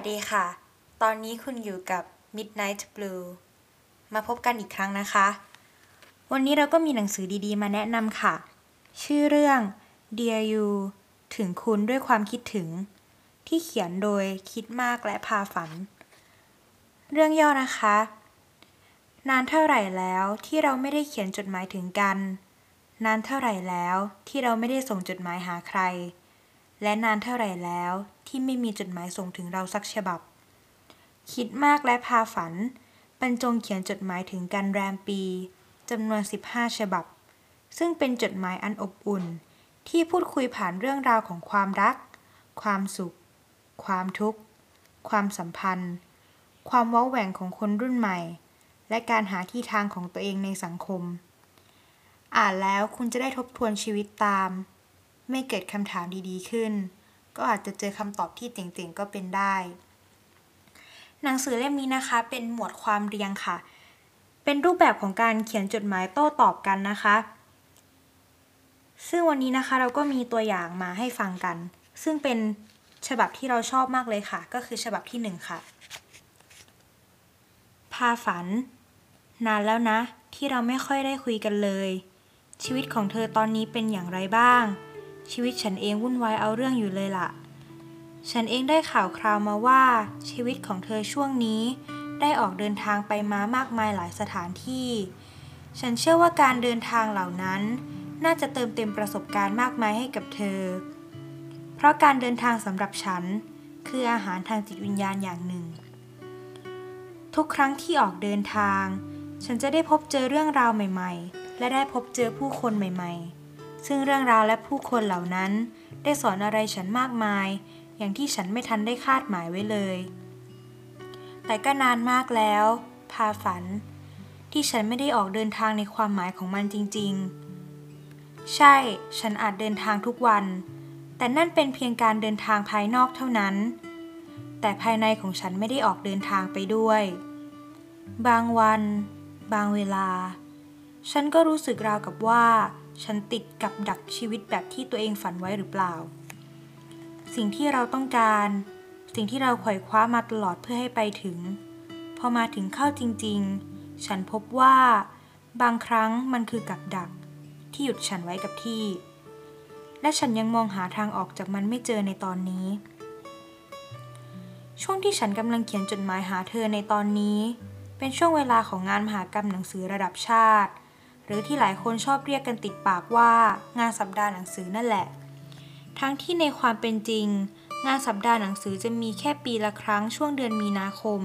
วัสดีค่ะ ตอนนี้คุณอยู่กับ Midnight Blue มาพบกันอีกครั้งนะคะ วันนี้เราก็มีหนังสือดีๆ มาแนะนำค่ะ ชื่อเรื่อง Dear You ถึงคุณด้วยความคิดถึง ที่เขียนโดยคิดมากและพาฝัน เรื่องย่อนะคะ นานเท่าไหร่แล้วที่เราไม่ได้เขียนจดหมายถึงกัน นานเท่าไหร่แล้วที่เราไม่ได้ส่งจดหมายหาใคร และนานเท่าไหร่แล้วที่ไม่มีจดหมายส่งถึงเราสักฉบับ คิดมากและพาฝัน บรรจงเขียนจดหมายถึงกันแรมปีจำนวน 15 ฉบับ ซึ่งเป็นจดหมายอันอบอุ่น ที่พูดคุยผ่านเรื่องราวของความรัก ความสุข ความทุกข์ ความสัมพันธ์ ความว้าแหว่งของคนรุ่นใหม่ และการหาที่ทางของตัวเองในสังคม อ่านแล้วคุณจะได้ทบทวนชีวิตตาม ไม่เกิดคำถามดีๆขึ้น ก็อาจจะเจอคำตอบที่เจ๋งๆก็เป็นได้ หนังสือเล่มนี้นะคะ เป็นหมวดความเรียงค่ะ เป็นรูปแบบของการเขียนจดหมายโต้ตอบกันนะคะ ซึ่งวันนี้นะคะเราก็มีตัวอย่างมาให้ฟังกัน ซึ่งเป็นฉบับที่เราชอบมากเลยค่ะ ก็คือฉบับที่หนึ่งค่ะพาฝัน นานแล้วนะ ที่เราไม่ค่อยได้คุยกันเลย ชีวิตของเธอตอนนี้เป็นอย่างไรบ้าง ชีวิตฉันเองวุ่นวายเอาเรื่องอยู่เลยล่ะ ฉันเองได้ข่าวคราวมาว่า ชีวิตของเธอช่วงนี้ ได้ออกเดินทางไปมามากมายหลายสถานที่ ฉันเชื่อว่าการเดินทางเหล่านั้น น่าจะเติมเต็มประสบการณ์มากมายให้กับเธอ เพราะการเดินทางสำหรับฉัน คืออาหารทางจิตวิญญาณอย่างหนึ่ง ทุกครั้งที่ออกเดินทาง ฉันจะได้พบเจอเรื่องราวใหม่ ๆ และได้พบเจอผู้คนใหม่ ๆ ซึ่งเรื่องราวและผู้คนเหล่านั้น ได้สอนอะไรฉันมากมาย อย่างที่ฉันไม่ทันได้คาดหมายไว้เลย แต่ก็นานมากแล้ว พาฝัน ที่ฉันไม่ได้ออกเดินทางในความหมายของมันจริง ๆ ใช่ ฉันอาจเดินทางทุกวัน แต่นั่นเป็นเพียงการเดินทางภายนอกเท่านั้น แต่ภายในของฉันไม่ได้ออกเดินทางไปด้วย บางวัน บางเวลา ฉันก็รู้สึกราวกับว่า ฉันติดกับดักชีวิตแบบที่ตัวเองฝันไว้หรือเปล่า สิ่งที่เราต้องการ สิ่งที่เราขว่คว้ามาตลอดเพื่อให้ไปถึง พอมาถึงเข้าจริง ๆ ฉันพบว่า บางครั้งมันคือกับดัก ที่หยุดฉันไว้กับที่ และฉันยังมองหาทางออกจากมันไม่เจอในตอนนี้ ช่วงที่ฉันกำลังเขียนจดหมายหาเธอในตอนนี้ เป็นช่วงเวลาของงานมหากรรมหนังสือระดับชาติ หรือที่หลายคนชอบเรียกกันติดปากว่างานสัปดาห์หนังสือนั่นแหละ ทั้งที่ในความเป็นจริง งานสัปดาห์หนังสือจะมีแค่ปีละครั้งช่วงเดือนมีนาคม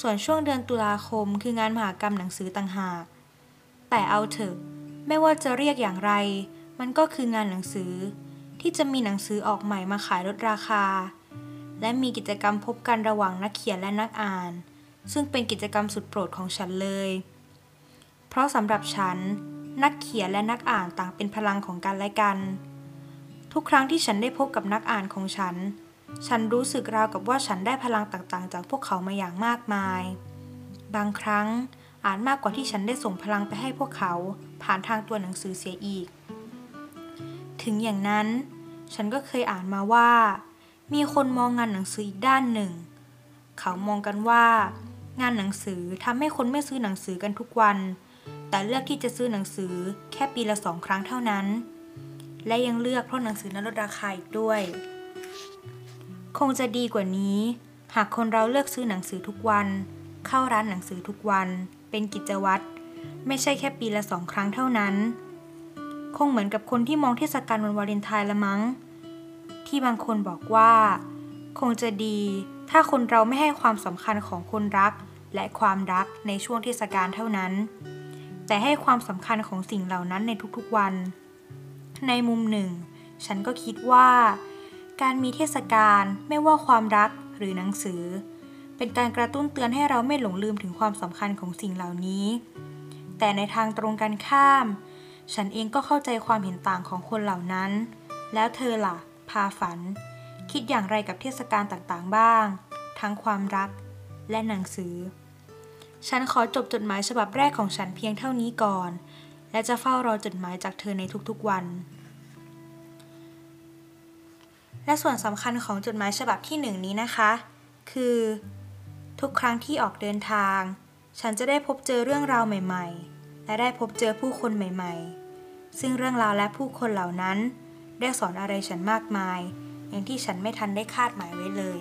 ส่วนช่วงเดือนตุลาคม คืองานมหากรรมหนังสือต่างหาก แต่เอาเถอะ ไม่ว่าจะเรียกอย่างไร มันก็คืองานหนังสือ ที่จะมีหนังสือออกใหม่มาขายลดราคา และมีกิจกรรมพบกันระหว่างนักเขียนและนักอ่าน ซึ่งเป็นกิจกรรมสุดโปรดของฉันเลย ราะสำหรับฉัน นักเขียนและนักอ่านต่างเป็นพลังของกันและกัน ทุกครั้งที่ฉันได้พบกับนักอ่านของฉัน ฉันรู้สึกราวกับว่าฉันได้พลังต่างๆ จากพวกเขามาอย่างมากมาย บางครั้งอ่านมากกว่าที่ฉันได้ส่งพลังไปให้พวกเขา ผ่านทางตัวหนังสือเสียอีก ถึงอย่างนั้น ฉันก็เคยอ่านมาว่า มีคนมองงานหนังสืออีกด้านหนึ่ง เขามองกันว่า งานหนังสือทำให้คนไม่ซื้อหนังสือกันทุกวัน แต่เลือกที่จะซื้อหนังสือแค่ปีละสองครั้งเท่านั้น และยังเลือกเพราะหนังสือนั้นลดราคาอีกด้วย คงจะดีกว่านี้ หากคนเราเลือกซื้อหนังสือทุกวัน เข้าร้านหนังสือทุกวัน เป็นกิจวัตรไม่ใช่แค่ปีละสองครั้งเท่านั้น คงเหมือนกับคนที่มองเทศกาลวันวาเลนไทน์ละมั้ง ที่บางคนบอกว่า คงจะดีถ้าคนเราไม่ให้ความสำคัญของคนรักและความรักในช่วงเทศกาลเท่านั้น แต่ให้ความสำคัญของสิ่งเหล่านั้นในทุกๆวัน ในมุมหนึ่ง ฉันก็คิดว่า การมีเทศกาลไม่ว่าความรักหรือหนังสือ เป็นการกระตุ้นเตือนให้เราไม่หลงลืมถึงความสำคัญของสิ่งเหล่านี้ แต่ในทางตรงกันข้าม ฉันเองก็เข้าใจความเห็นต่างของคนเหล่านั้น แล้วเธอล่ะ พาฝัน คิดอย่างไรกับเทศกาลต่างๆบ้าง ทั้งความรักและหนังสือ ฉันขอจบจดหมายฉบับแรกของฉันเพียงเท่านี้ก่อน และจะเฝ้ารอจดหมายจากเธอในทุกๆวัน และส่วนสำคัญของจดหมายฉบับที่หนึ่งนี้นะคะ คือ ทุกครั้งที่ออกเดินทาง ฉันจะได้พบเจอเรื่องราวใหม่ๆ และได้พบเจอผู้คนใหม่ๆ ซึ่งเรื่องราวและผู้คนเหล่านั้น ได้สอนอะไรฉันมากมาย อย่างที่ฉันไม่ทันได้คาดหมายไว้เลย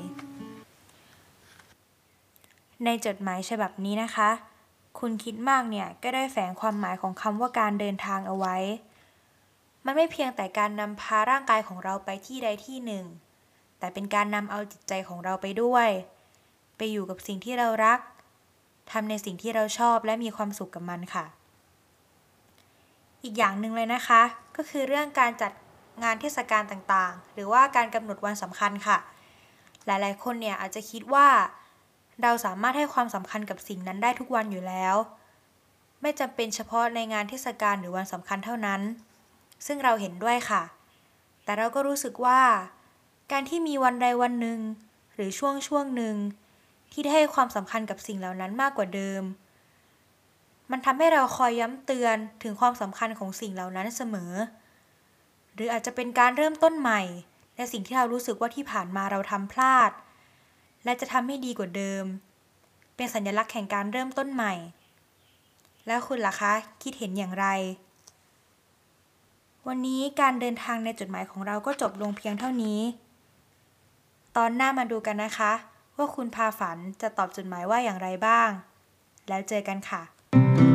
ในจดหมายฉบับนี้นะคะ คุณคิดมากเนี่ยก็ได้แฝงความหมายของคำว่าการเดินทางเอาไว้ มันไม่เพียงแต่การนำพาร่างกายของเราไปที่ใดที่หนึ่ง แต่เป็นการนำเอาจิตใจของเราไปด้วย ไปอยู่กับสิ่งที่เรารักทำในสิ่งที่เราชอบและมีความสุขกับมันค่ะ อีกอย่างหนึ่งเลยนะคะ ก็คือเรื่องการจัดงานเทศกาลต่างๆ หรือว่าการกำหนดวันสำคัญค่ะ หลายๆ คนเนี่ยอาจจะคิดว่า เราสามารถให้ความสำคัญกับสิ่งนั้นได้ทุกวันอยู่แล้ว ไม่จำเป็นเฉพาะในงานเทศกาลหรือวันสำคัญเท่านั้น ซึ่งเราเห็นด้วยค่ะ แต่เราก็รู้สึกว่า การที่มีวันใดวันหนึ่ง หรือช่วงช่วงหนึ่ง ที่ได้ให้ความสำคัญกับสิ่งเหล่านั้นมากกว่าเดิม มันทำให้เราคอยย้ำเตือนถึงความสำคัญของสิ่งเหล่านั้นเสมอ หรืออาจจะเป็นการเริ่มต้นใหม่ ในสิ่งที่เรารู้สึกว่าที่ผ่านมาเราทำพลาด และจะทำให้ดีกว่าเดิม เป็นสัญลักษณ์แห่งการเริ่มต้นใหม่ แล้วคุณล่ะคะ คิดเห็นอย่างไร วันนี้การเดินทางในจดหมายของเราก็จบลงเพียงเท่านี้ ตอนหน้ามาดูกันนะคะ ว่าคุณพาฝันจะตอบจดหมายว่าอย่างไรบ้าง แล้วเจอกันค่ะ